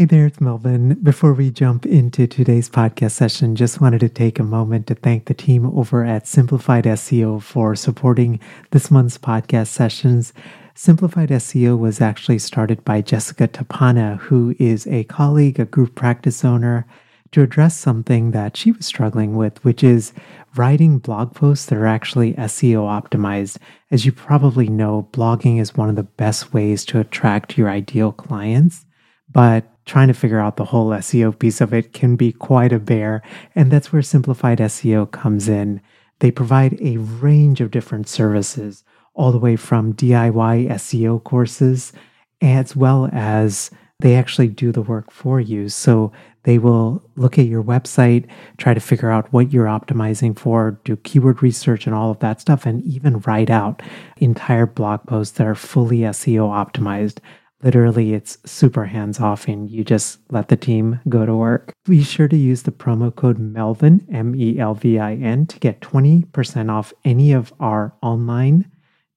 Hey there, it's Melvin. Before we jump into today's podcast session, just wanted to take a moment to thank the team over at Simplified SEO for supporting this month's podcast sessions. Simplified SEO was actually started by Jessica Tappana, who is a colleague, a group practice owner, to address something that she was struggling with, which is writing blog posts that are actually SEO optimized. As you probably know, blogging is one of the best ways to attract your ideal clients. But trying to figure out the whole SEO piece of it can be quite a bear. And that's where Simplified SEO comes in. They provide a range of different services, all the way from DIY SEO courses, as well as they actually do the work for you. So they will look at your website, try to figure out what you're optimizing for, do keyword research and all of that stuff, and even write out entire blog posts that are fully SEO optimized. Literally, it's super hands off, and you just let the team go to work. Be sure to use the promo code MELVIN, M E L V I N, to get 20% off any of our online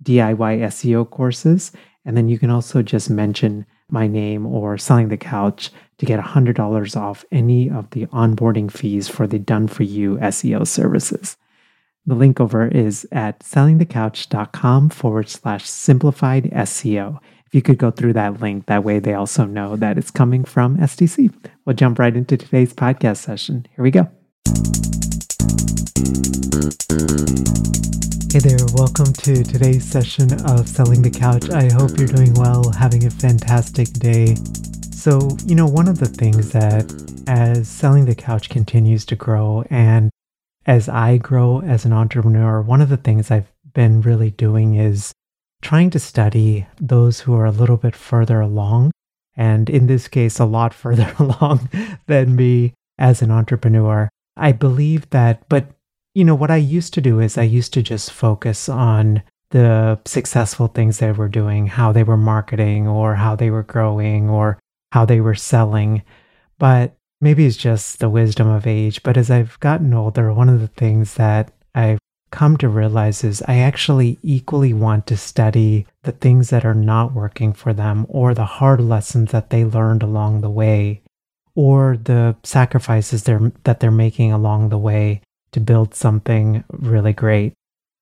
DIY SEO courses. And then you can also just mention my name or selling the couch to get $100 off any of the onboarding fees for the done for you SEO services. The link over is at sellingthecouch.com forward slash simplified SEO you could go through that link, that way they also know that it's coming from SDC. We'll jump right into today's podcast session. Here we go. Hey there, welcome to today's session of Selling the Couch. I hope you're doing well, having a fantastic day. So, you know, one of the things that as Selling the Couch continues to grow and as I grow as an entrepreneur, one of the things I've been really doing is trying to study those who are a little bit further along, and in this case, a lot further along than me as an entrepreneur. I believe that, but you know, what I used to do is I used to just focus on the successful things they were doing, how they were marketing or how they were growing or how they were selling. But maybe it's just the wisdom of age. But as I've gotten older, one of the things that I've come to realize is I actually equally want to study the things that are not working for them or the hard lessons that they learned along the way or the sacrifices they're, that they're making along the way to build something really great.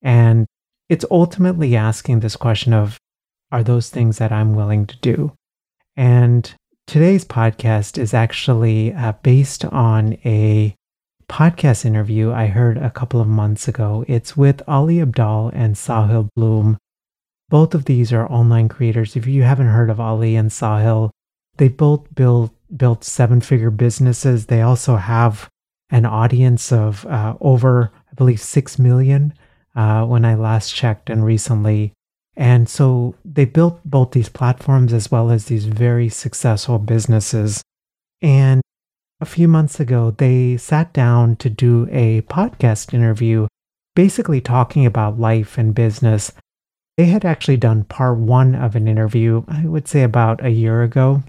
And it's ultimately asking this question of are those things that I'm willing to do? And today's podcast is actually uh, based on a podcast interview I heard a couple of months ago. It's with Ali Abdaal and Sahil Bloom. Both of these are online creators. If you haven't heard of Ali and Sahil, they both built built seven figure businesses. They also have an audience of uh, over, I believe, six million uh, when I last checked and recently. And so they built both these platforms as well as these very successful businesses. And a few months ago, they sat down to do a podcast interview, basically talking about life and business. They had actually done part one of an interview, I would say about a year ago.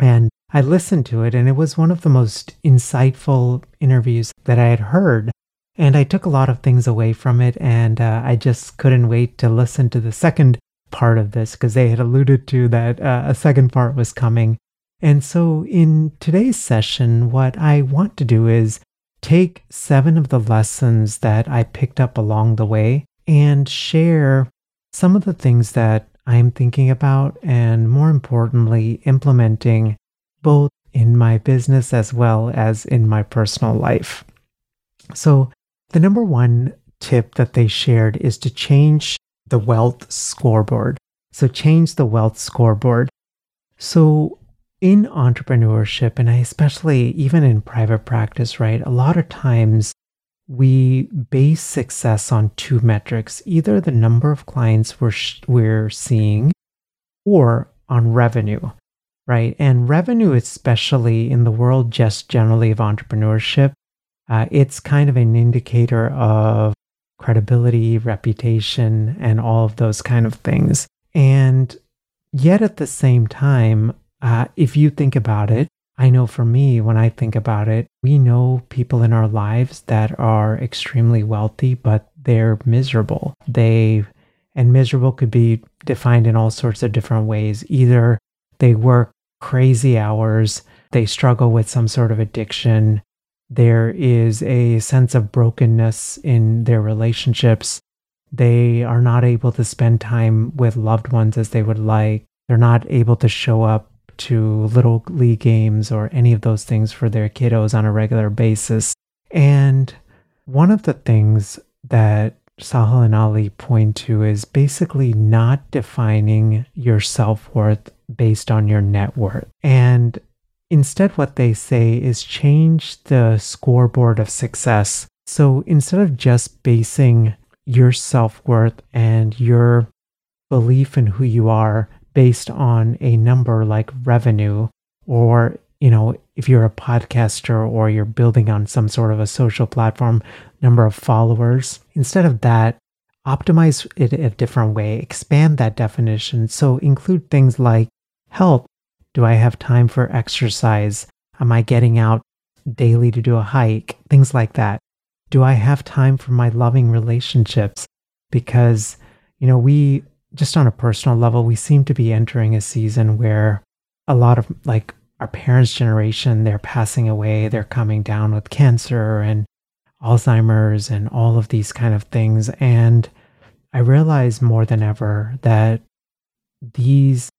And I listened to it, and it was one of the most insightful interviews that I had heard. And I took a lot of things away from it, and uh, I just couldn't wait to listen to the second part of this because they had alluded to that uh, a second part was coming. And so, in today's session, what I want to do is take seven of the lessons that I picked up along the way and share some of the things that I'm thinking about, and more importantly, implementing both in my business as well as in my personal life. So, the number one tip that they shared is to change the wealth scoreboard. So, change the wealth scoreboard. So, in entrepreneurship, and I especially even in private practice, right? A lot of times we base success on two metrics either the number of clients we're, sh- we're seeing or on revenue, right? And revenue, especially in the world just generally of entrepreneurship, uh, it's kind of an indicator of credibility, reputation, and all of those kind of things. And yet at the same time, uh, if you think about it, I know for me, when I think about it, we know people in our lives that are extremely wealthy, but they're miserable. They, and miserable could be defined in all sorts of different ways. Either they work crazy hours they struggle with some sort of addiction. There is a sense of brokenness in their relationships. They are not able to spend time with loved ones as they would like. They're not able to show up to little league games or any of those things for their kiddos on a regular basis. And one of the things that Sahil and Ali point to is basically not defining your self worth based on your net worth. And instead, what they say is change the scoreboard of success. So instead of just basing your self worth and your belief in who you are based on a number like revenue or you know if you're a podcaster or you're building on some sort of a social platform number of followers. Instead of that optimize it a different way expand that definition. So include things like health. Do i have time for exercise? Am i getting out daily to do a hike? Things like that. Do i have time for my loving relationships? Because you know we just on a personal level, we seem to be entering a season where a lot of like our parents' generation, they're passing away, they're coming down with cancer and Alzheimer's and all of these kind of things. And I realize more than ever that these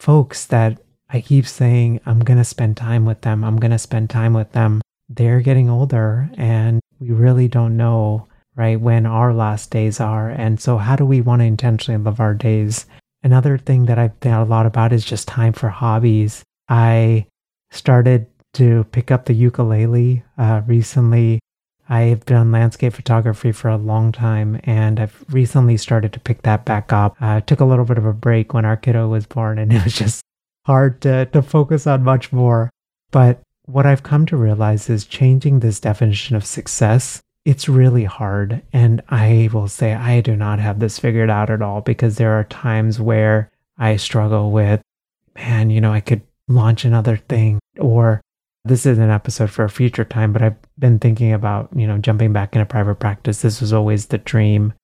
folks that I keep saying, I'm going to spend time with them, I'm going to spend time with them, they're getting older and we really don't know right? When our last days are. And so, how do we want to intentionally live our days? Another thing that I've thought a lot about is just time for hobbies. I started to pick up the ukulele uh, recently. I've done landscape photography for a long time, and I've recently started to pick that back up. I uh, took a little bit of a break when our kiddo was born, and it was just hard to, to focus on much more. But what I've come to realize is changing this definition of success it's really hard. And I will say, I do not have this figured out at all because there are times where I struggle with, man, you know, I could launch another thing or this is an episode for a future time, but I've been thinking about, you know, jumping back into private practice. This was always the dream.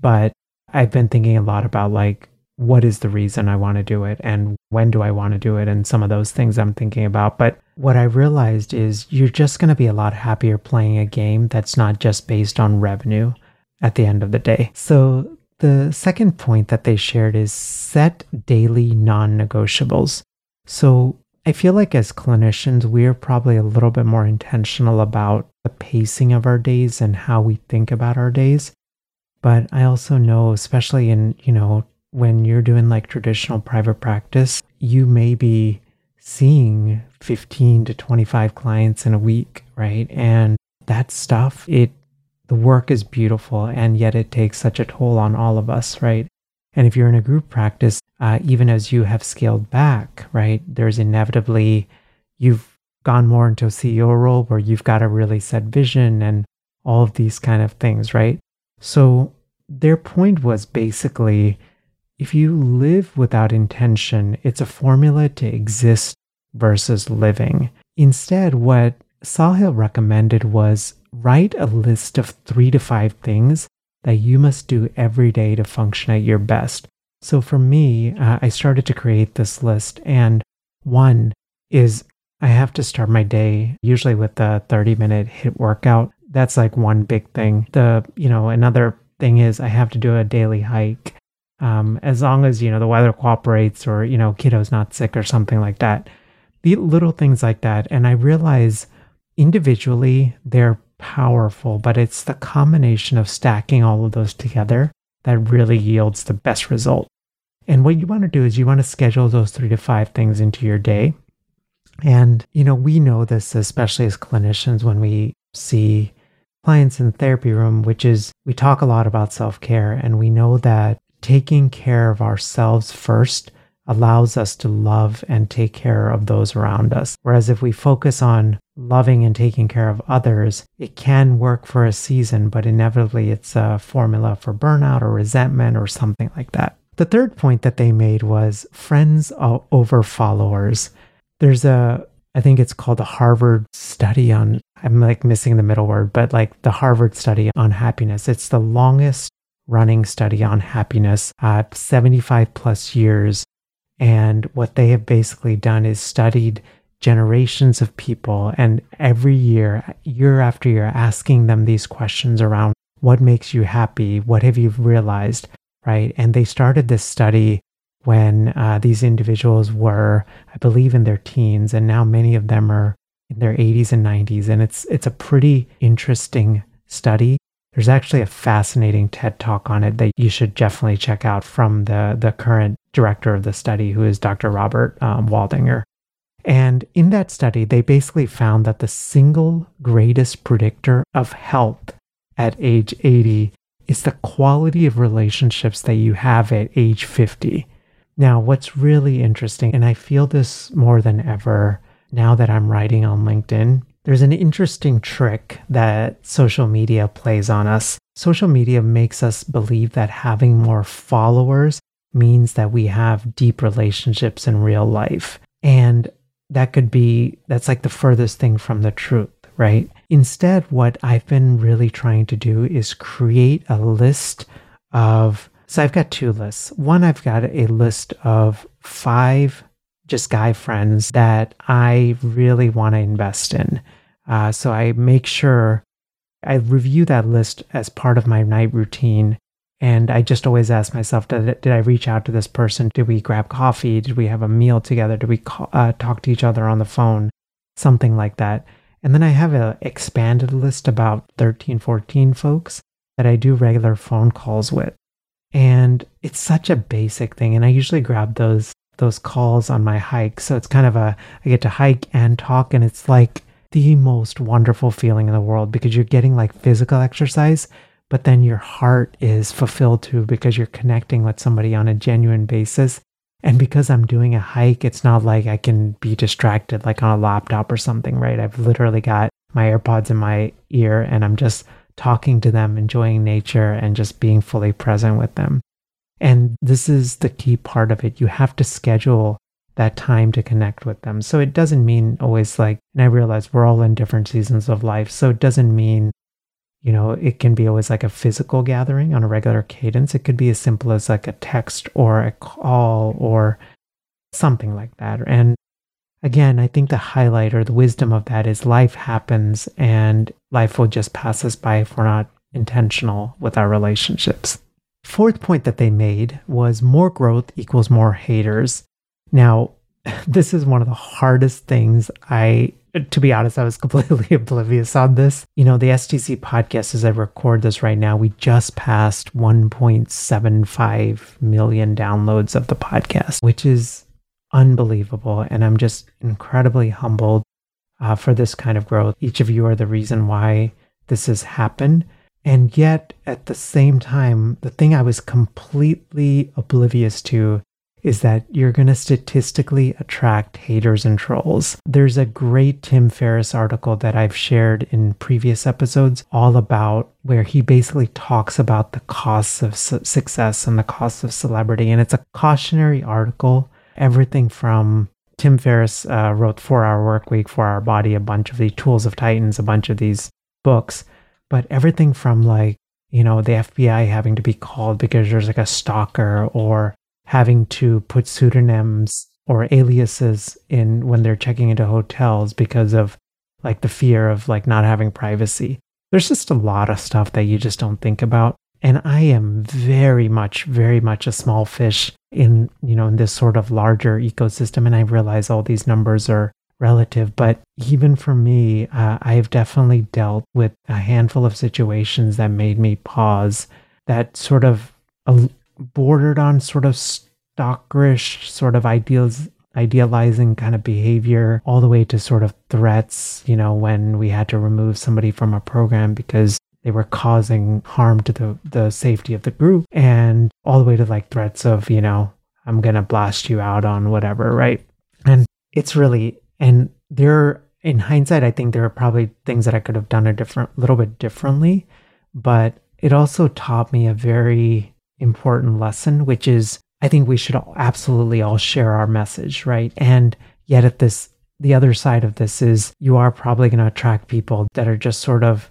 But I've been thinking a lot about like, what is the reason I want to do it and when do I want to do it and some of those things I'm thinking about. But what I realized is you're just going to be a lot happier playing a game that's not just based on revenue at the end of the day. So the second point that they shared is set daily non negotiables. So I feel like as clinicians, we're probably a little bit more intentional about the pacing of our days and how we think about our days. But I also know, especially in, you know, when you're doing like traditional private practice, you may be seeing 15 to 25 clients in a week, right? And that stuff, it the work is beautiful and yet it takes such a toll on all of us, right? And if you're in a group practice, uh, even as you have scaled back, right, there's inevitably you've gone more into a CEO role where you've got a really set vision and all of these kind of things, right? So their point was basically if you live without intention, it's a formula to exist versus living. Instead, what Sahil recommended was write a list of three to five things that you must do every day to function at your best. So for me, uh, I started to create this list, and one is I have to start my day usually with a 30 minute HIIT workout. That's like one big thing. The, you know, another thing is I have to do a daily hike um, as long as you know the weather cooperates or you know kiddo's not sick or something like that. The little things like that. And i realize individually they're powerful but it's the combination of stacking all of those together that really yields the best result. And what you want to do is you want to schedule those three to five things into your day. And you know we know this especially as clinicians when we see clients in the therapy room which is we talk a lot about self-care and we know that taking care of ourselves first allows us to love and take care of those around us. Whereas if we focus on loving and taking care of others, it can work for a season, but inevitably it's a formula for burnout or resentment or something like that. The third point that they made was friends over followers. There's a, I think it's called the Harvard study on, I'm like missing the middle word, but like the Harvard study on happiness. It's the longest running study on happiness, uh, 75 plus years. And what they have basically done is studied generations of people and every year, year after year, asking them these questions around what makes you happy? What have you realized? Right. And they started this study when uh, these individuals were, I believe, in their teens, and now many of them are in their 80s and 90s. And it's it's a pretty interesting study. There's actually a fascinating TED talk on it that you should definitely check out from the the current director of the study, who is Dr. Robert um, Waldinger. And in that study, they basically found that the single greatest predictor of health at age 80 is the quality of relationships that you have at age 50. Now, what's really interesting, and I feel this more than ever now that I'm writing on LinkedIn, there's an interesting trick that social media plays on us. Social media makes us believe that having more followers means that we have deep relationships in real life. And that could be, that's like the furthest thing from the truth, right? Instead, what I've been really trying to do is create a list of, so I've got two lists. One, I've got a list of five just guy friends that I really want to invest in. Uh, so I make sure I review that list as part of my night routine and I just always ask myself, did, did I reach out to this person? Did we grab coffee? Did we have a meal together? Did we call, uh, talk to each other on the phone? Something like that. And then I have an expanded list about 13, 14 folks that I do regular phone calls with. And it's such a basic thing. And I usually grab those those calls on my hike. So it's kind of a I get to hike and talk and it's like the most wonderful feeling in the world because you're getting like physical exercise, but then your heart is fulfilled too because you're connecting with somebody on a genuine basis. And because I'm doing a hike, it's not like I can be distracted like on a laptop or something, right? I've literally got my AirPods in my ear and I'm just talking to them, enjoying nature, and just being fully present with them. And this is the key part of it. You have to schedule that time to connect with them. So it doesn't mean always like, and I realize we're all in different seasons of life. So it doesn't mean you know, it can be always like a physical gathering on a regular cadence. It could be as simple as like a text or a call or something like that. And again, I think the highlight or the wisdom of that is life happens and life will just pass us by if we're not intentional with our relationships. Fourth point that they made was more growth equals more haters. Now, this is one of the hardest things I to be honest, I was completely oblivious on this. You know, the STC podcast, as I record this right now, we just passed 1.75 million downloads of the podcast, which is unbelievable. And I'm just incredibly humbled uh, for this kind of growth. Each of you are the reason why this has happened. And yet, at the same time, the thing I was completely oblivious to is that you're going to statistically attract haters and trolls. There's a great Tim Ferriss article that I've shared in previous episodes all about where he basically talks about the costs of su- success and the costs of celebrity. And it's a cautionary article, everything from Tim Ferriss uh, wrote Four Hour Work Week, Four Hour Body, a bunch of the Tools of Titans, a bunch of these books, but everything from like, you know, the FBI having to be called because there's like a stalker or having to put pseudonyms or aliases in when they're checking into hotels because of like the fear of like not having privacy. There's just a lot of stuff that you just don't think about. And I am very much, very much a small fish in, you know, in this sort of larger ecosystem. And I realize all these numbers are relative, but even for me, uh, I've definitely dealt with a handful of situations that made me pause that sort of bordered on sort of stalkerish sort of ideals idealizing kind of behavior all the way to sort of threats you know when we had to remove somebody from a program because they were causing harm to the the safety of the group and all the way to like threats of you know i'm going to blast you out on whatever right? And it's really and there in hindsight i think there are probably things that i could have done a different little bit differently but it also taught me a very important lesson, which is I think we should all, absolutely all share our message, right? And yet at this, the other side of this is you are probably going to attract people that are just sort of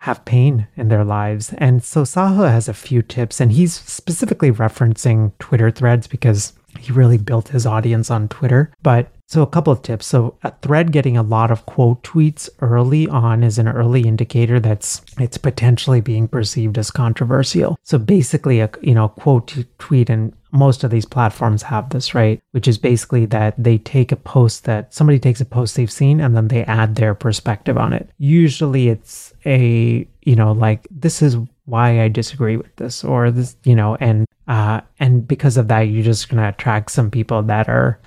have pain in their lives. And so Sahil has a few tips, and he's specifically referencing Twitter threads because he really built his audience on Twitter. But So, a couple of tips. So, a thread getting a lot of quote tweets early on is an early indicator that's it's potentially being perceived as controversial. So, basically, a you know quote tweet and most of these platforms have this, right? Which is basically that they take a post that somebody takes a post they've seen and then they add their perspective on it. Usually, it's a you know like this is why I disagree with this or this you know and uh and because of that, you're just gonna attract some people that are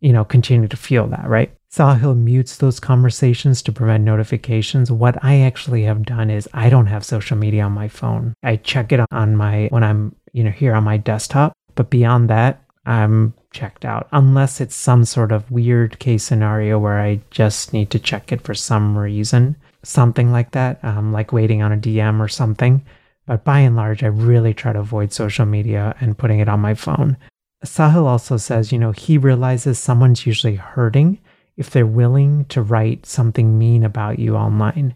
you know, continue to feel that, right? Sahil mutes those conversations to prevent notifications. What I actually have done is I don't have social media on my phone. I check it on my when I'm, you know, here on my desktop, but beyond that, I'm checked out unless it's some sort of weird case scenario where I just need to check it for some reason, something like that, um, like waiting on a DM or something. But by and large, I really try to avoid social media and putting it on my phone. Sahil also says, you know, he realizes someone's usually hurting if they're willing to write something mean about you online.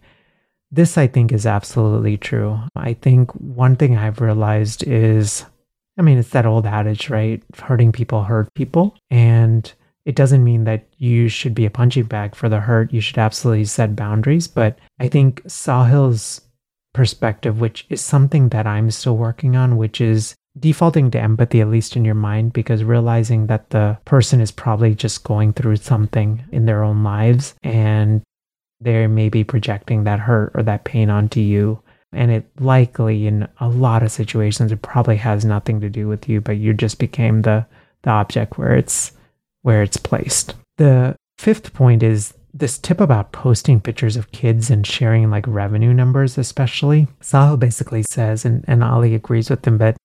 This, I think, is absolutely true. I think one thing I've realized is, I mean, it's that old adage, right? Hurting people hurt people. And it doesn't mean that you should be a punching bag for the hurt. You should absolutely set boundaries. But I think Sahil's perspective, which is something that I'm still working on, which is defaulting to empathy, at least in your mind, because realizing that the person is probably just going through something in their own lives and they may be projecting that hurt or that pain onto you. And it likely, in a lot of situations, it probably has nothing to do with you, but you just became the, the object where it's where it's placed. The fifth point is this tip about posting pictures of kids and sharing like revenue numbers, especially. Sahil basically says, and, and Ali agrees with him, but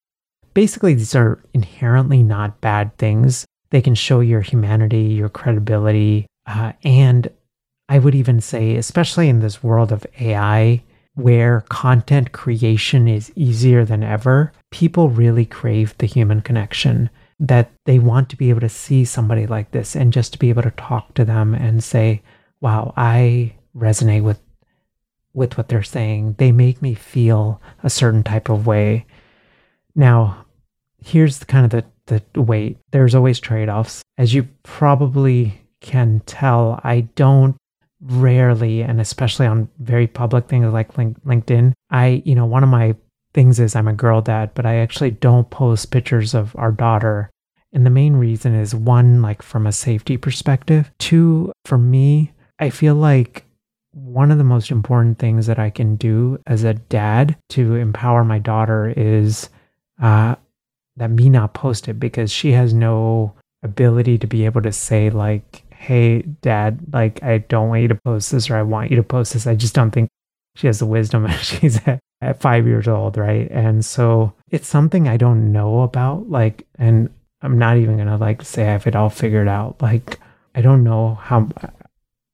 basically, these are inherently not bad things. They can show your humanity, your credibility, uh, and I would even say, especially in this world of AI, where content creation is easier than ever, people really crave the human connection that they want to be able to see somebody like this and just to be able to talk to them and say, wow, I resonate with with what they're saying. They make me feel a certain type of way. Now, here's the kind of the, the weight. There's always trade offs. As you probably can tell, I don't rarely, and especially on very public things like LinkedIn, I, you know, one of my things is I'm a girl dad, but I actually don't post pictures of our daughter. And the main reason is one, like from a safety perspective. Two, for me, I feel like one of the most important things that I can do as a dad to empower my daughter is uh, that me not post it because she has no ability to be able to say like hey dad like i don't want you to post this or i want you to post this. I just don't think she has the wisdom she's at, at five years old right? And so it's something i don't know about like and i'm not even gonna like say i have it all figured out. Like i don't know how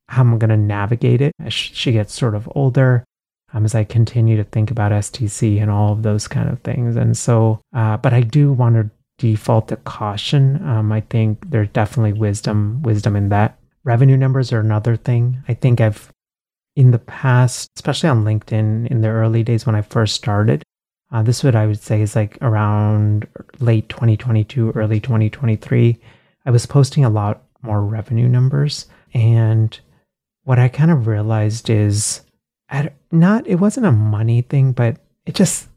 how i'm gonna navigate it as she gets sort of older um, as I continue to think about STC and all of those kind of things. And so, uh, but I do want to default to caution. Um, I think there's definitely wisdom, wisdom in that. Revenue numbers are another thing. I think I've in the past, especially on LinkedIn in the early days when I first started, uh, this is what I would say is like around late 2022, early 2023. I was posting a lot more revenue numbers. And what I kind of realized is not it wasn't a money thing, but it just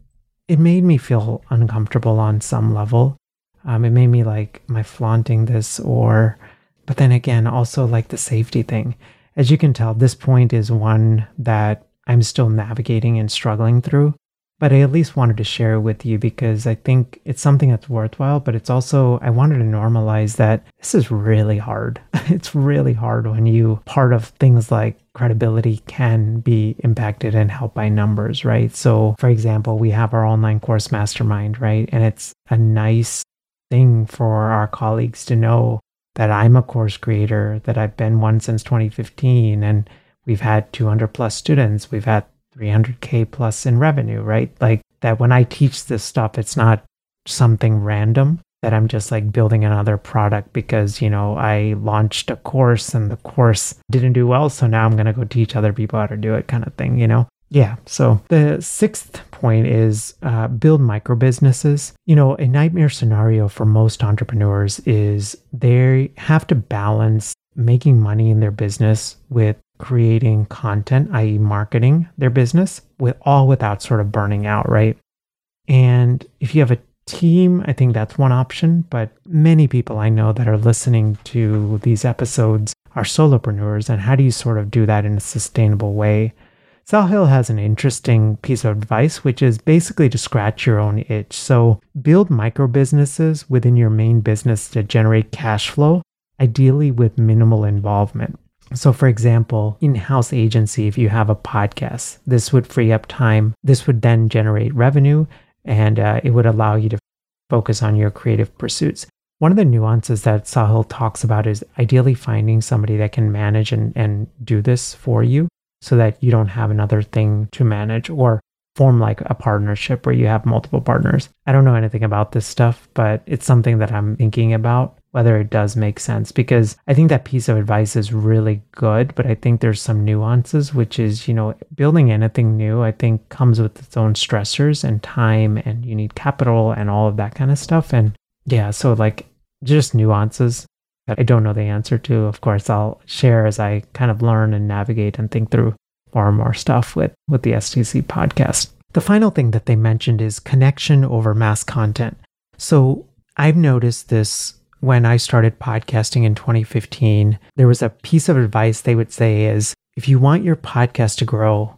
it made me feel uncomfortable on some level. Um, it made me like, I flaunting this or? But then again, also like the safety thing. As you can tell, this point is one that I'm still navigating and struggling through but I at least wanted to share it with you because I think it's something that's worthwhile, but it's also, I wanted to normalize that this is really hard. it's really hard when you, part of things like credibility can be impacted and helped by numbers, right? So, for example, we have our online course mastermind, right? And it's a nice thing for our colleagues to know that I'm a course creator, that I've been one since 2015, and we've had 200 plus students. We've had 300K plus in revenue, right? Like that when I teach this stuff, it's not something random that I'm just like building another product because, you know, I launched a course and the course didn't do well. So now I'm going to go teach other people how to do it kind of thing, you know? Yeah. So the sixth point is uh, build micro businesses. You know, a nightmare scenario for most entrepreneurs is they have to balance making money in their business with creating content, i.e., marketing their business, with all without sort of burning out, right? And if you have a team, I think that's one option. But many people I know that are listening to these episodes are solopreneurs. And how do you sort of do that in a sustainable way? Sahil has an interesting piece of advice, which is basically to scratch your own itch. So build micro businesses within your main business to generate cash flow, ideally with minimal involvement. So, for example, in house agency, if you have a podcast, this would free up time. This would then generate revenue and uh, it would allow you to focus on your creative pursuits. One of the nuances that Sahil talks about is ideally finding somebody that can manage and, and do this for you so that you don't have another thing to manage or form like a partnership where you have multiple partners. I don't know anything about this stuff, but it's something that I'm thinking about whether it does make sense because I think that piece of advice is really good, but I think there's some nuances, which is, you know, building anything new, I think comes with its own stressors and time, and you need capital and all of that kind of stuff. And yeah, so like just nuances that I don't know the answer to. Of course, I'll share as I kind of learn and navigate and think through more and more stuff with, with the STC podcast. The final thing that they mentioned is connection over mass content. So I've noticed this when I started podcasting in 2015. There was a piece of advice they would say is if you want your podcast to grow,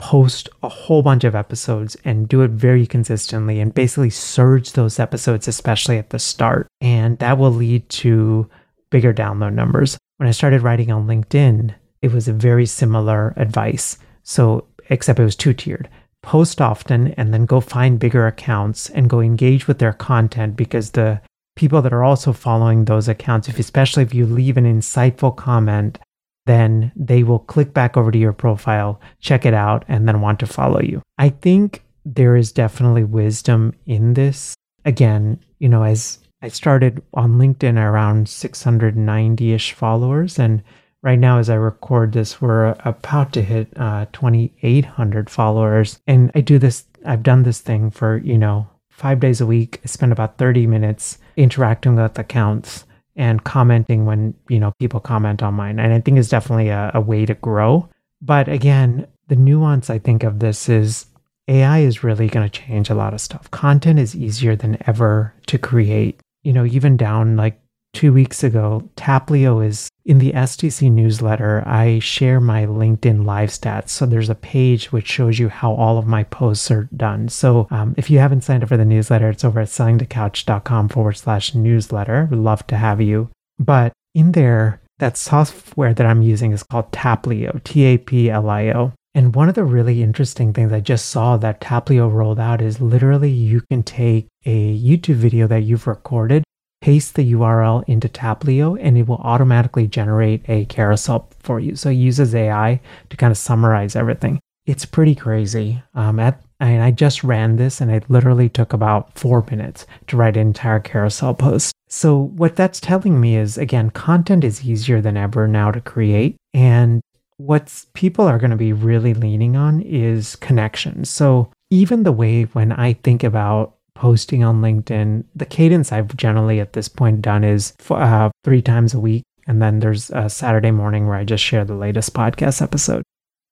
post a whole bunch of episodes and do it very consistently and basically surge those episodes, especially at the start. And that will lead to bigger download numbers. When I started writing on LinkedIn, it was a very similar advice. So, except it was two tiered. Post often and then go find bigger accounts and go engage with their content because the people that are also following those accounts, if especially if you leave an insightful comment then they will click back over to your profile, check it out, and then want to follow you. I think there is definitely wisdom in this. Again, you know, as I started on LinkedIn around 690 ish followers, and right now, as I record this, we're about to hit uh, 2,800 followers. And I do this, I've done this thing for, you know, five days a week. I spend about 30 minutes interacting with accounts and commenting when you know people comment on mine and i think it's definitely a, a way to grow. But again the nuance i think of this is ai is really going to change a lot of stuff. Content is easier than ever to create. You know even down like two weeks ago, Taplio is in the STC newsletter. I share my LinkedIn live stats. So there's a page which shows you how all of my posts are done. So um, if you haven't signed up for the newsletter, it's over at sellingthecouch.com forward slash newsletter. We'd love to have you. But in there, that software that I'm using is called Taplio, T A P L I O. And one of the really interesting things I just saw that Taplio rolled out is literally you can take a YouTube video that you've recorded paste the URL into Taplio and it will automatically generate a carousel for you. So it uses AI to kind of summarize everything. It's pretty crazy. Um, at, and I just ran this and it literally took about four minutes to write an entire carousel post. So what that's telling me is again, content is easier than ever now to create. And what people are going to be really leaning on is connection. So even the way when I think about posting on LinkedIn. The cadence I've generally at this point done is uh, three times a week. And then there's a Saturday morning where I just share the latest podcast episode.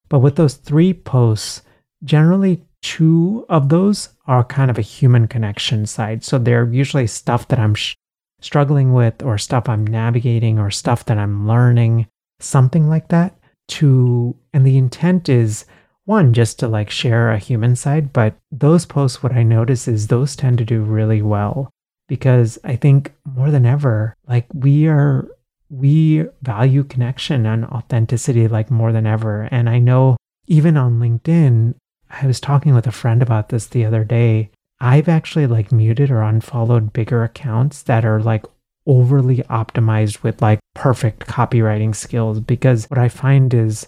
But with those three posts, generally two of those are kind of a human connection side. So they're usually stuff that I'm sh- struggling with, or stuff I'm navigating, or stuff that I'm learning, something like that. To, and the intent is one just to like share a human side but those posts what i notice is those tend to do really well because i think more than ever like we are we value connection and authenticity like more than ever. And i know even on linkedin i was talking with a friend about this the other day. I've actually like muted or unfollowed bigger accounts that are like overly optimized with like perfect copywriting skills because what i find is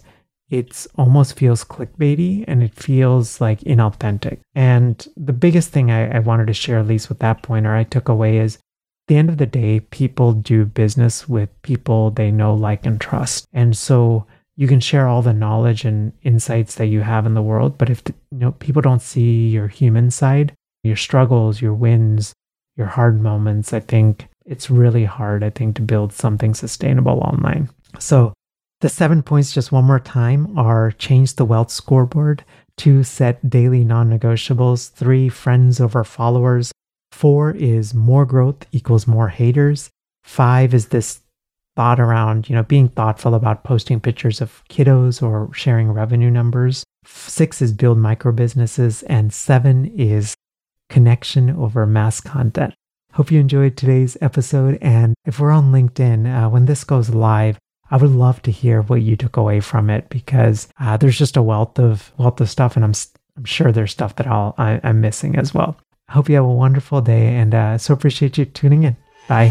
it almost feels clickbaity and it feels like inauthentic. And the biggest thing I, I, wanted to share, at least with that pointer, I took away is the end of the day, people do business with people they know, like, and trust. And so you can share all the knowledge and insights that you have in the world, but if the, you know people don't see your human side, your struggles, your wins, your hard moments, I think it's really hard, I think, to build something sustainable online. So the seven points, just one more time, are change the wealth scoreboard, two, set daily non negotiables, three, friends over followers, four is more growth equals more haters, five is this thought around, you know, being thoughtful about posting pictures of kiddos or sharing revenue numbers. Six is build micro businesses, and seven is connection over mass content. Hope you enjoyed today's episode. And if we're on LinkedIn, uh, when this goes live, I would love to hear what you took away from it because uh, there's just a wealth of wealth of stuff, and I'm I'm sure there's stuff that I'll I, am missing as well. I hope you have a wonderful day, and uh, so appreciate you tuning in. Bye.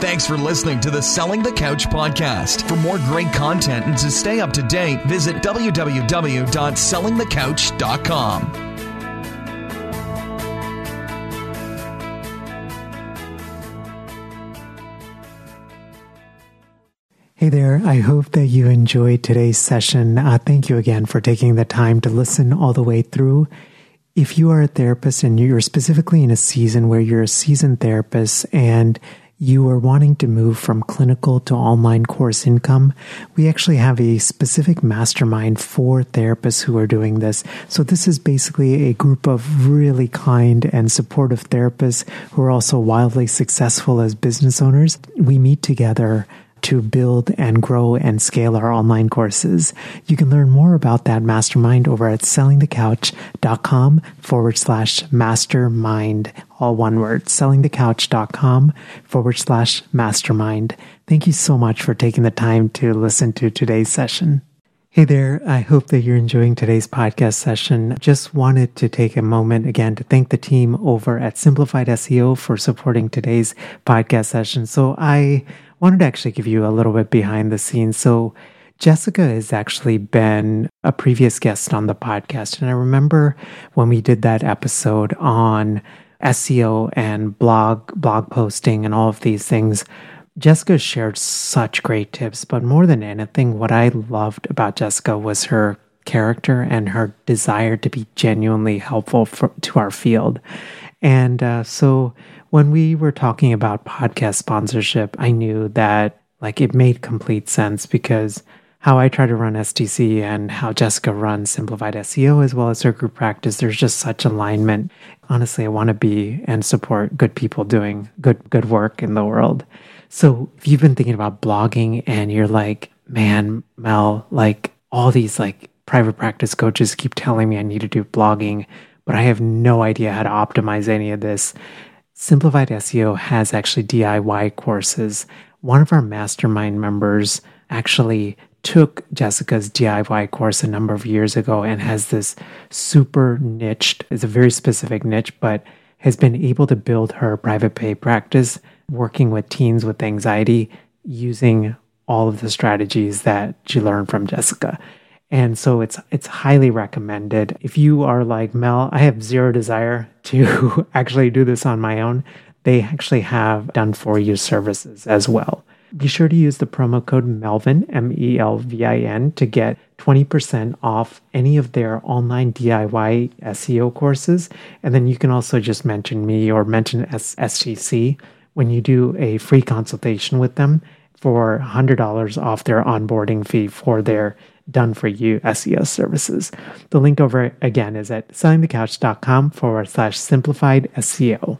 Thanks for listening to the Selling the Couch podcast. For more great content and to stay up to date, visit www.sellingthecouch.com. Hey there, I hope that you enjoyed today's session. Uh, thank you again for taking the time to listen all the way through. If you are a therapist and you're specifically in a season where you're a seasoned therapist and you are wanting to move from clinical to online course income, we actually have a specific mastermind for therapists who are doing this. So this is basically a group of really kind and supportive therapists who are also wildly successful as business owners. We meet together to build and grow and scale our online courses. You can learn more about that mastermind over at sellingthecouch.com forward slash mastermind. All one word, sellingthecouch.com forward slash mastermind. Thank you so much for taking the time to listen to today's session. Hey there. I hope that you're enjoying today's podcast session. Just wanted to take a moment again to thank the team over at Simplified SEO for supporting today's podcast session. So I wanted to actually give you a little bit behind the scenes. So, Jessica has actually been a previous guest on the podcast. And I remember when we did that episode on SEO and blog, blog posting and all of these things, Jessica shared such great tips. But more than anything, what I loved about Jessica was her character and her desire to be genuinely helpful for, to our field. And uh, so when we were talking about podcast sponsorship, I knew that like it made complete sense because how I try to run STC and how Jessica runs Simplified SEO as well as her group practice, there's just such alignment. Honestly, I want to be and support good people doing good good work in the world. So if you've been thinking about blogging and you're like, man, Mel, like all these like private practice coaches keep telling me I need to do blogging, but I have no idea how to optimize any of this. Simplified SEO has actually DIY courses. One of our mastermind members actually took Jessica's DIY course a number of years ago and has this super niched, it's a very specific niche, but has been able to build her private pay practice working with teens with anxiety using all of the strategies that she learned from Jessica. And so it's it's highly recommended. If you are like Mel, I have zero desire to actually do this on my own. They actually have done for you services as well. Be sure to use the promo code Melvin, M E L V I N, to get 20% off any of their online DIY SEO courses. And then you can also just mention me or mention STC when you do a free consultation with them for $100 off their onboarding fee for their done for you SEO services. The link over again is at sellingthecouch.com forward slash simplified SEO.